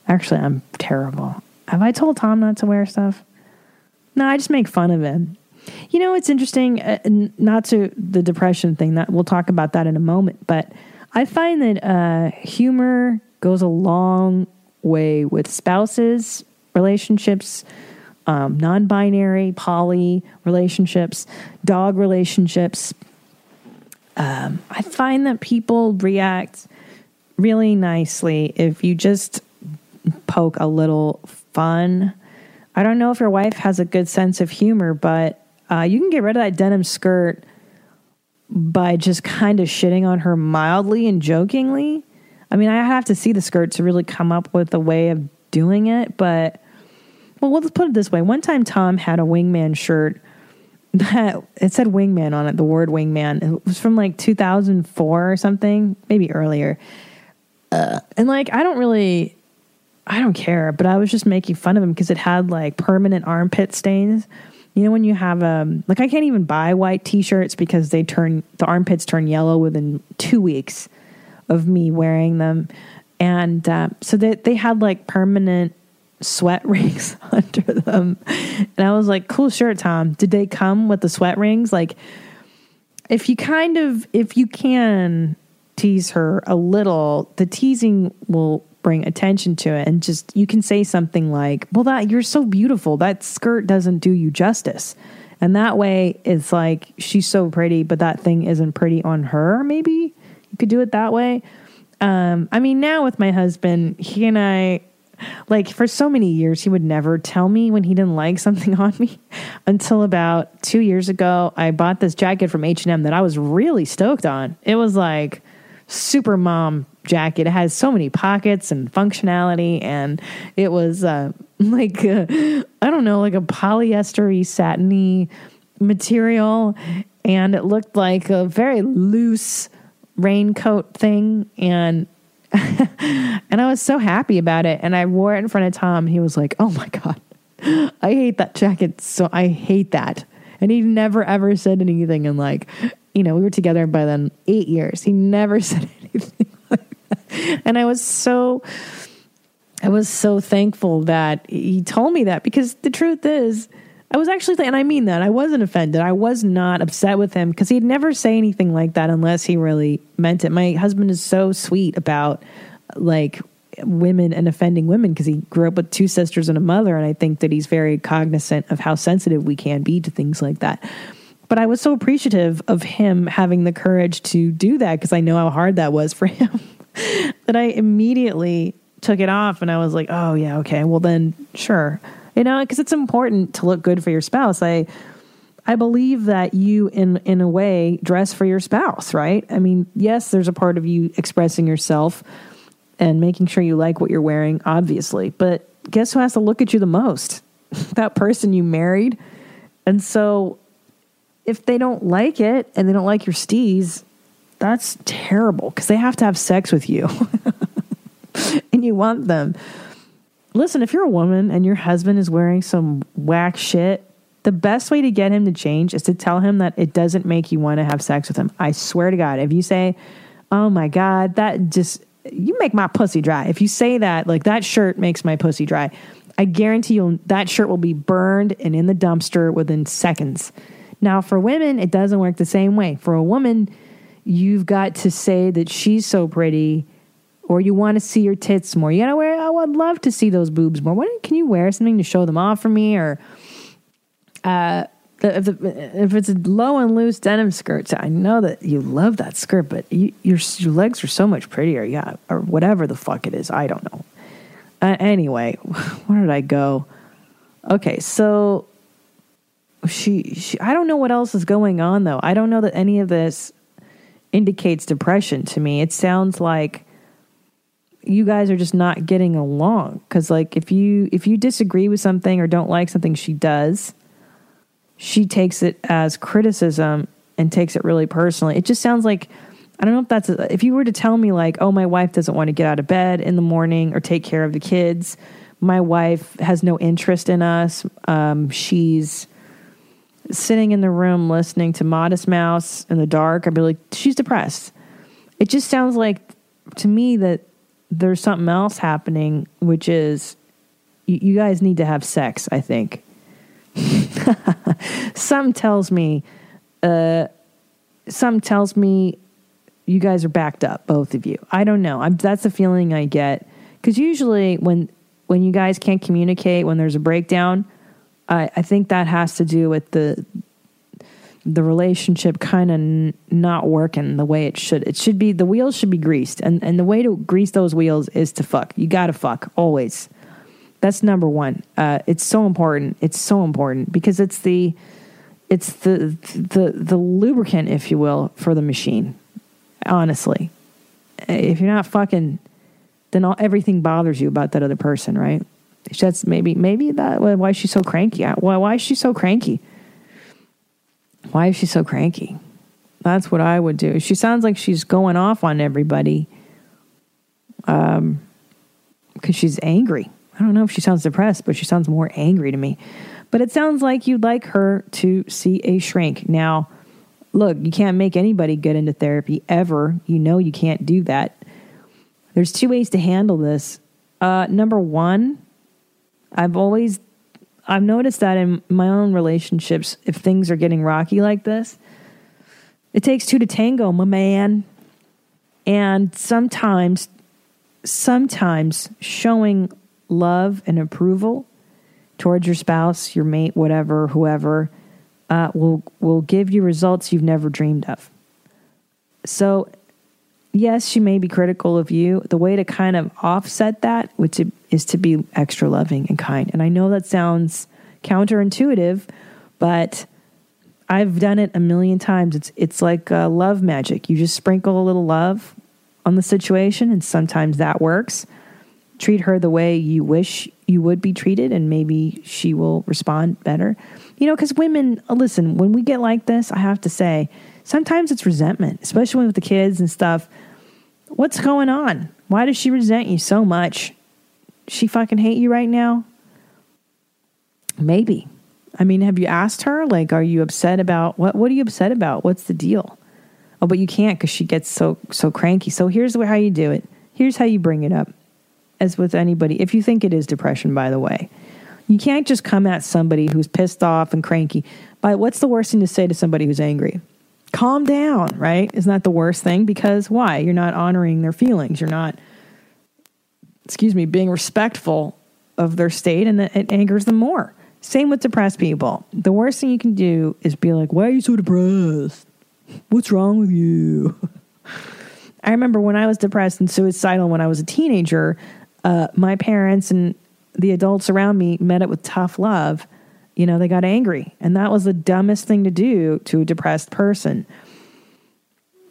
Actually, I'm terrible. Have I told Tom not to wear stuff? No, I just make fun of him. You know, it's interesting. Uh, not to the depression thing. That we'll talk about that in a moment. But I find that uh, humor goes a long way with spouses, relationships, um, non-binary, poly relationships, dog relationships. Um, I find that people react really nicely if you just poke a little fun. I don't know if your wife has a good sense of humor, but uh, you can get rid of that denim skirt by just kind of shitting on her mildly and jokingly. I mean, I have to see the skirt to really come up with a way of doing it, but well, let's put it this way. One time, Tom had a wingman shirt that it said wingman on it, the word wingman. It was from like 2004 or something, maybe earlier. Uh, and like, I don't really, I don't care, but I was just making fun of him because it had like permanent armpit stains. You know, when you have um, like I can't even buy white T-shirts because they turn the armpits turn yellow within two weeks of me wearing them, and uh, so they they had like permanent sweat rings under them, and I was like, "Cool shirt, Tom. Did they come with the sweat rings? Like, if you kind of if you can tease her a little, the teasing will bring attention to it and just you can say something like, "Well, that you're so beautiful. That skirt doesn't do you justice." And that way it's like she's so pretty, but that thing isn't pretty on her, maybe. You could do it that way. Um, I mean, now with my husband, he and I like for so many years he would never tell me when he didn't like something on me until about 2 years ago I bought this jacket from H&M that I was really stoked on. It was like super mom jacket. It has so many pockets and functionality, and it was uh, like uh, I don't know, like a polyestery satiny material, and it looked like a very loose raincoat thing, and and I was so happy about it. And I wore it in front of Tom. He was like, "Oh my god, I hate that jacket. So I hate that." And he never ever said anything. And like, you know, we were together by then eight years. He never said anything like. And I was so, I was so thankful that he told me that because the truth is, I was actually, and I mean that, I wasn't offended. I was not upset with him because he'd never say anything like that unless he really meant it. My husband is so sweet about like women and offending women because he grew up with two sisters and a mother. And I think that he's very cognizant of how sensitive we can be to things like that. But I was so appreciative of him having the courage to do that because I know how hard that was for him that I immediately took it off and I was like, oh, yeah, okay, well, then sure. You know, because it's important to look good for your spouse. I, I believe that you, in in a way, dress for your spouse, right? I mean, yes, there's a part of you expressing yourself and making sure you like what you're wearing, obviously. But guess who has to look at you the most? that person you married. And so, if they don't like it and they don't like your steez, that's terrible because they have to have sex with you, and you want them listen, if you're a woman and your husband is wearing some whack shit, the best way to get him to change is to tell him that it doesn't make you want to have sex with him. I swear to God, if you say, oh my God, that just, you make my pussy dry. If you say that, like that shirt makes my pussy dry, I guarantee you that shirt will be burned and in the dumpster within seconds. Now, for women, it doesn't work the same way. For a woman, you've got to say that she's so pretty or you want to see your tits more. You gotta wear. I would love to see those boobs more. Why can you wear something to show them off for me? Or uh, if, the, if it's a low and loose denim skirt, I know that you love that skirt, but you, your your legs are so much prettier. Yeah, or whatever the fuck it is. I don't know. Uh, anyway, where did I go? Okay, so she, she I don't know what else is going on though. I don't know that any of this indicates depression to me. It sounds like you guys are just not getting along because like if you if you disagree with something or don't like something she does she takes it as criticism and takes it really personally. It just sounds like I don't know if that's a, if you were to tell me like, "Oh, my wife doesn't want to get out of bed in the morning or take care of the kids. My wife has no interest in us. Um, she's sitting in the room listening to Modest Mouse in the dark." I'd be like, "She's depressed." It just sounds like to me that there's something else happening, which is you, you guys need to have sex. I think. some tells me, uh, some tells me you guys are backed up, both of you. I don't know. I'm, that's the feeling I get because usually when when you guys can't communicate, when there's a breakdown, I, I think that has to do with the the relationship kind of n- not working the way it should. It should be the wheels should be greased, and and the way to grease those wheels is to fuck. You got to fuck always. That's number one. Uh, it's so important. It's so important because it's the it's the the the lubricant, if you will, for the machine. Honestly, if you're not fucking, then all, everything bothers you about that other person, right? That's maybe maybe that why is she so cranky? Why why is she so cranky? Why is she so cranky? That's what I would do. She sounds like she's going off on everybody. Um, because she's angry. I don't know if she sounds depressed, but she sounds more angry to me. But it sounds like you'd like her to see a shrink. Now, look, you can't make anybody get into therapy ever. You know you can't do that. There's two ways to handle this. Uh, number one, I've always I've noticed that in my own relationships, if things are getting rocky like this, it takes two to tango, my man. And sometimes, sometimes showing love and approval towards your spouse, your mate, whatever, whoever, uh, will will give you results you've never dreamed of. So, yes, she may be critical of you. The way to kind of offset that, which is to be extra loving and kind. And I know that sounds counterintuitive, but I've done it a million times. It's it's like uh, love magic. You just sprinkle a little love on the situation, and sometimes that works. Treat her the way you wish you would be treated, and maybe she will respond better. You know, because women, uh, listen, when we get like this, I have to say, sometimes it's resentment, especially with the kids and stuff. What's going on? Why does she resent you so much? She fucking hate you right now? Maybe. I mean, have you asked her? Like, are you upset about what? What are you upset about? What's the deal? Oh, but you can't because she gets so so cranky. So here's how you do it. Here's how you bring it up. As with anybody, if you think it is depression, by the way, you can't just come at somebody who's pissed off and cranky. By what's the worst thing to say to somebody who's angry? Calm down, right? Isn't that the worst thing? Because why? You're not honoring their feelings. You're not, excuse me, being respectful of their state, and it angers them more. Same with depressed people. The worst thing you can do is be like, Why are you so depressed? What's wrong with you? I remember when I was depressed and suicidal when I was a teenager, uh, my parents and the adults around me met it with tough love. You know, they got angry. And that was the dumbest thing to do to a depressed person.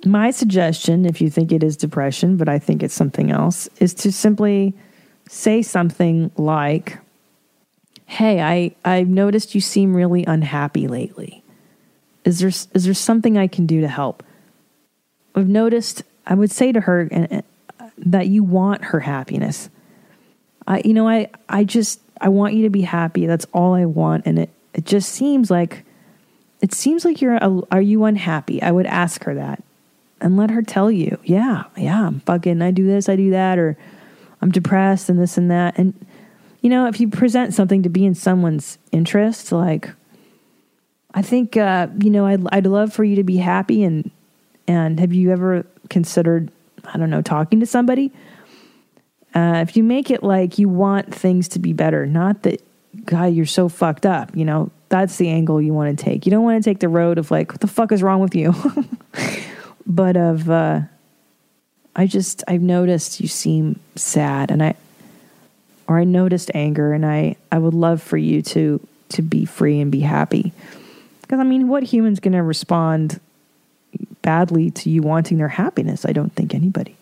My suggestion, if you think it is depression, but I think it's something else, is to simply say something like, hey, I, I've noticed you seem really unhappy lately. Is there, is there something I can do to help? I've noticed, I would say to her eh, eh, that you want her happiness. I, you know, I, I just, I want you to be happy. That's all I want. And it, it just seems like, it seems like you're, are you unhappy? I would ask her that and let her tell you, yeah, yeah, I'm fucking, I do this, I do that, or I'm depressed and this and that. And, you know, if you present something to be in someone's interest, like I think uh, you know, I'd I'd love for you to be happy and and have you ever considered I don't know talking to somebody? Uh, if you make it like you want things to be better, not that God you're so fucked up, you know, that's the angle you want to take. You don't want to take the road of like what the fuck is wrong with you, but of uh, I just I've noticed you seem sad, and I or I noticed anger and I, I would love for you to to be free and be happy. Because I mean, what human's going to respond badly to you wanting their happiness? I don't think anybody.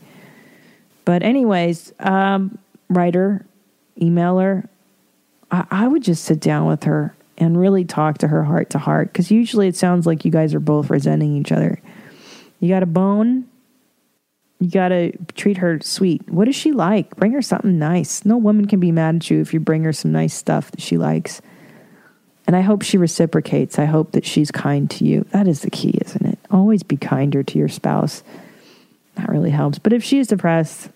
But anyways, um, writer, emailer, I, I would just sit down with her and really talk to her heart to heart because usually it sounds like you guys are both resenting each other. You got a bone, you got to treat her sweet. What does she like? Bring her something nice. No woman can be mad at you if you bring her some nice stuff that she likes. And I hope she reciprocates. I hope that she's kind to you. That is the key, isn't it? Always be kinder to your spouse. That really helps. But if she is depressed,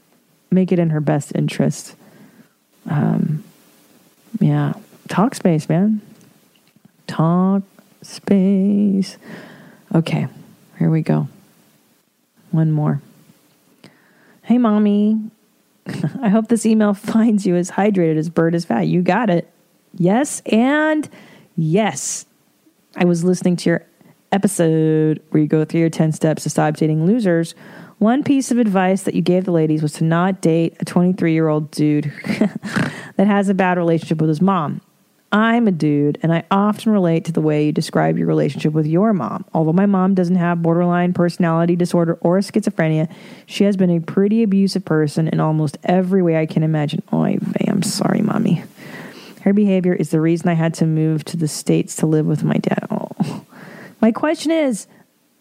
make it in her best interest. Um, yeah. Talkspace, man. Talk space. Okay, here we go. One more. Hey, mommy. I hope this email finds you as hydrated as Bert is fat. You got it. Yes, and yes. I was listening to your episode where you go through your 10 steps to stop dating losers. One piece of advice that you gave the ladies was to not date a 23 year old dude that has a bad relationship with his mom. I'm a dude, and I often relate to the way you describe your relationship with your mom. Although my mom doesn't have borderline personality disorder or schizophrenia, she has been a pretty abusive person in almost every way I can imagine. Oh, vey, I'm sorry, mommy. Her behavior is the reason I had to move to the States to live with my dad. Oh. My question is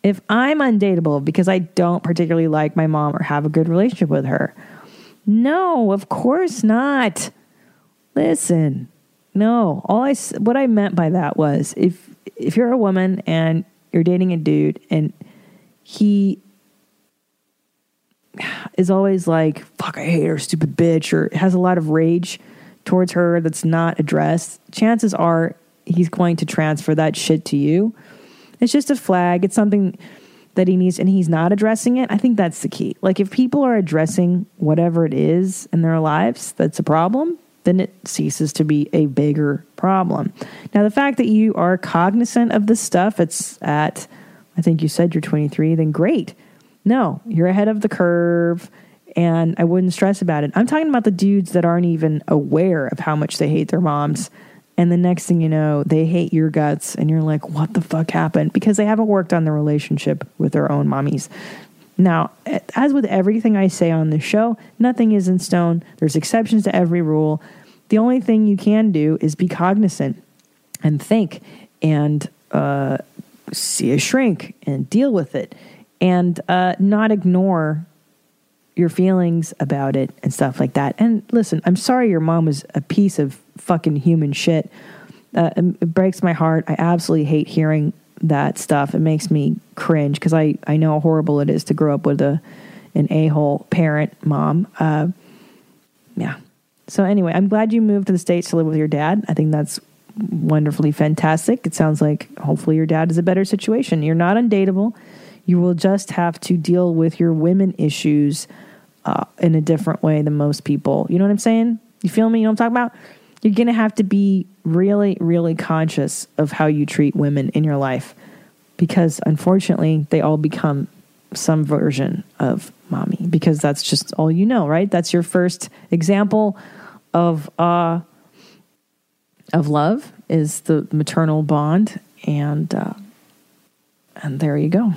if I'm undateable because I don't particularly like my mom or have a good relationship with her. No, of course not. Listen, no. All I what I meant by that was if if you're a woman and you're dating a dude and he is always like fuck I hate her stupid bitch or has a lot of rage towards her that's not addressed, chances are he's going to transfer that shit to you. It's just a flag. It's something that he needs and he's not addressing it. I think that's the key. Like if people are addressing whatever it is in their lives that's a problem, then it ceases to be a bigger problem. Now the fact that you are cognizant of this stuff, it's at I think you said you're 23, then great. No, you're ahead of the curve and I wouldn't stress about it. I'm talking about the dudes that aren't even aware of how much they hate their moms. And the next thing you know, they hate your guts, and you're like, what the fuck happened? Because they haven't worked on the relationship with their own mommies. Now, as with everything I say on this show, nothing is in stone. There's exceptions to every rule. The only thing you can do is be cognizant and think and uh, see a shrink and deal with it and uh, not ignore your feelings about it and stuff like that. And listen, I'm sorry your mom was a piece of fucking human shit. Uh, it breaks my heart. I absolutely hate hearing that stuff. It makes me cringe because I, I know how horrible it is to grow up with a an a hole parent mom. Uh, yeah. So anyway, I'm glad you moved to the states to live with your dad. I think that's wonderfully fantastic. It sounds like hopefully your dad is a better situation. You're not undateable. You will just have to deal with your women issues uh, in a different way than most people. You know what I'm saying? You feel me? You know what I'm talking about? You're going to have to be really, really conscious of how you treat women in your life because unfortunately, they all become some version of mommy because that's just all you know, right? That's your first example of uh of love is the maternal bond and uh and there you go.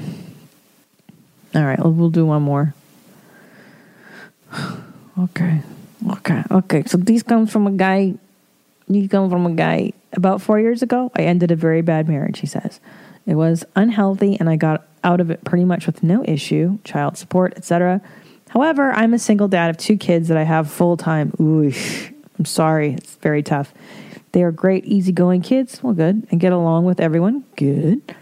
All right, we'll, we'll do one more. Okay. Okay. Okay. So these comes from a guy. These come from a guy. About four years ago, I ended a very bad marriage. He says it was unhealthy, and I got out of it pretty much with no issue, child support, etc. However, I'm a single dad of two kids that I have full time. Ooh, I'm sorry, it's very tough. They are great, easygoing kids. Well, good, and get along with everyone. Good.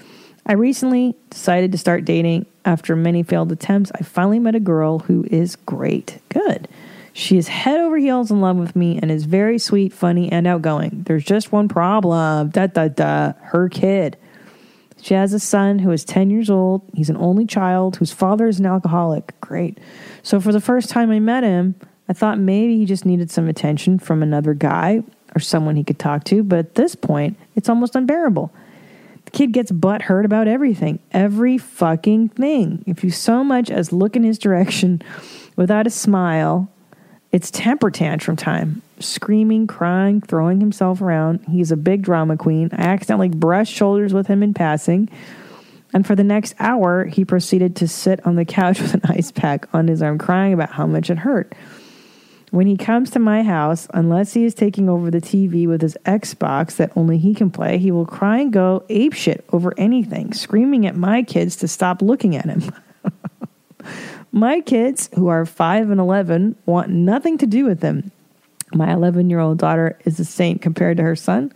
I recently decided to start dating. After many failed attempts, I finally met a girl who is great. Good. She is head over heels in love with me and is very sweet, funny, and outgoing. There's just one problem. Da da da. Her kid. She has a son who is 10 years old. He's an only child whose father is an alcoholic. Great. So, for the first time I met him, I thought maybe he just needed some attention from another guy or someone he could talk to. But at this point, it's almost unbearable. The kid gets butt hurt about everything, every fucking thing. If you so much as look in his direction without a smile, it's temper tantrum time. Screaming, crying, throwing himself around. He's a big drama queen. I accidentally brushed shoulders with him in passing. And for the next hour, he proceeded to sit on the couch with an ice pack on his arm, crying about how much it hurt. When he comes to my house, unless he is taking over the TV with his Xbox that only he can play, he will cry and go apeshit over anything, screaming at my kids to stop looking at him. my kids, who are 5 and 11, want nothing to do with him. My 11 year old daughter is a saint compared to her son.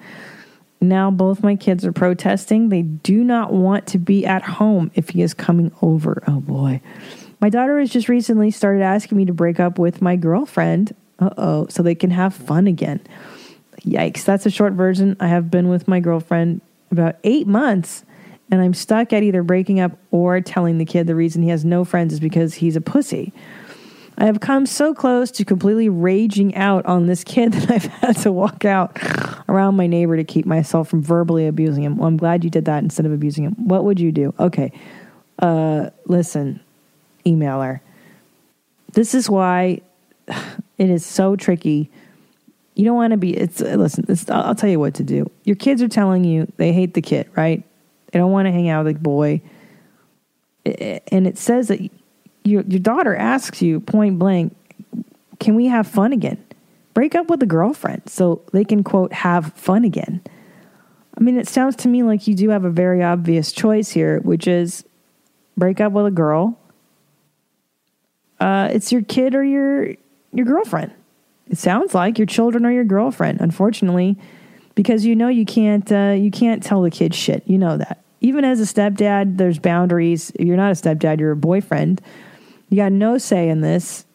Now both my kids are protesting. They do not want to be at home if he is coming over. Oh boy. My daughter has just recently started asking me to break up with my girlfriend. Uh oh, so they can have fun again. Yikes, that's a short version. I have been with my girlfriend about eight months, and I'm stuck at either breaking up or telling the kid the reason he has no friends is because he's a pussy. I have come so close to completely raging out on this kid that I've had to walk out around my neighbor to keep myself from verbally abusing him. Well, I'm glad you did that instead of abusing him. What would you do? Okay. Uh, listen, emailer. This is why it is so tricky. You don't want to be. It's listen. It's, I'll, I'll tell you what to do. Your kids are telling you they hate the kid, right? They don't want to hang out with the boy, and it says that your your daughter asks you point blank, "Can we have fun again? Break up with a girlfriend so they can quote have fun again." I mean, it sounds to me like you do have a very obvious choice here, which is break up with a girl uh, it's your kid or your your girlfriend. It sounds like your children or your girlfriend. Unfortunately, because you know you can't uh, you can't tell the kid shit. You know that. Even as a stepdad, there's boundaries. You're not a stepdad, you're a boyfriend. You got no say in this.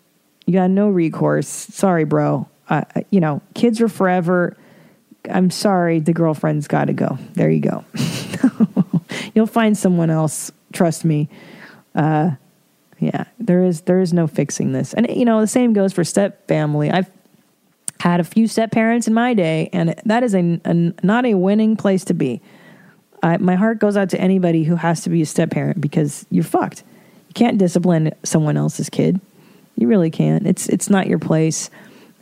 You got no recourse. Sorry, bro. Uh, you know, kids are forever. I'm sorry, the girlfriend's got to go. There you go. You'll find someone else. Trust me. Uh, yeah, there is there is no fixing this, and you know the same goes for step family. I've had a few step parents in my day, and that is a, a not a winning place to be. I, my heart goes out to anybody who has to be a step parent because you're fucked. You can't discipline someone else's kid. You really can't. It's it's not your place,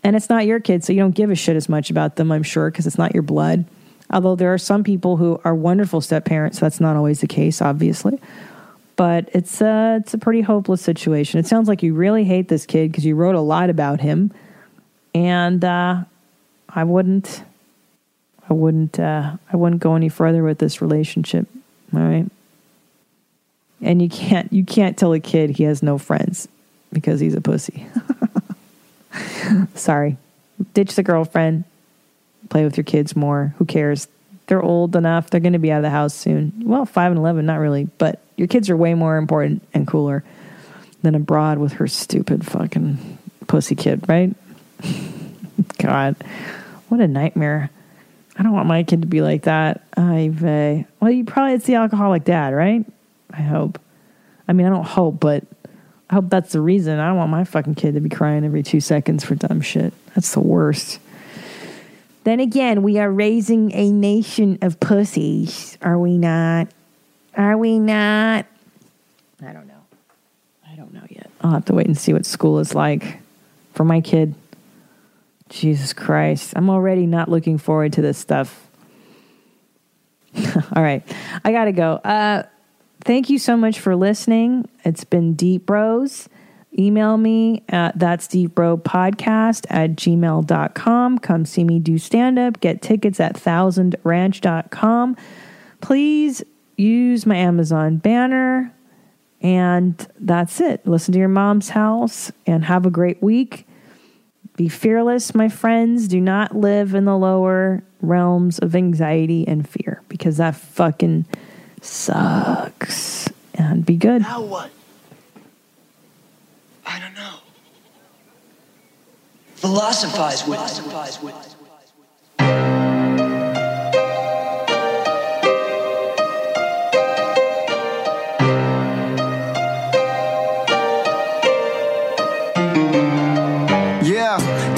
and it's not your kid, so you don't give a shit as much about them. I'm sure because it's not your blood. Although there are some people who are wonderful step parents, that's not always the case, obviously but it's a, it's a pretty hopeless situation. It sounds like you really hate this kid because you wrote a lot about him, and uh, I wouldn't, I wouldn't, uh, I wouldn't go any further with this relationship. All right, and you can't, you can't tell a kid he has no friends because he's a pussy. Sorry, ditch the girlfriend, play with your kids more. Who cares? They're old enough. They're going to be out of the house soon. Well, five and eleven, not really, but your kids are way more important and cooler than abroad with her stupid fucking pussy kid, right? God, what a nightmare. I don't want my kid to be like that. I've, uh, well, you probably, it's the alcoholic dad, right? I hope. I mean, I don't hope, but I hope that's the reason. I don't want my fucking kid to be crying every two seconds for dumb shit. That's the worst. Then again, we are raising a nation of pussies, are we not? Are we not? I don't know. I don't know yet. I'll have to wait and see what school is like for my kid. Jesus Christ. I'm already not looking forward to this stuff. All right. I got to go. Uh, thank you so much for listening. It's been Deep Bros. Email me at that's deep bro podcast at gmail.com. Come see me do stand up. Get tickets at thousandranch.com. Please use my Amazon banner. And that's it. Listen to your mom's house and have a great week. Be fearless, my friends. Do not live in the lower realms of anxiety and fear because that fucking sucks. And be good. Now what? I don't know. Philosophize with it.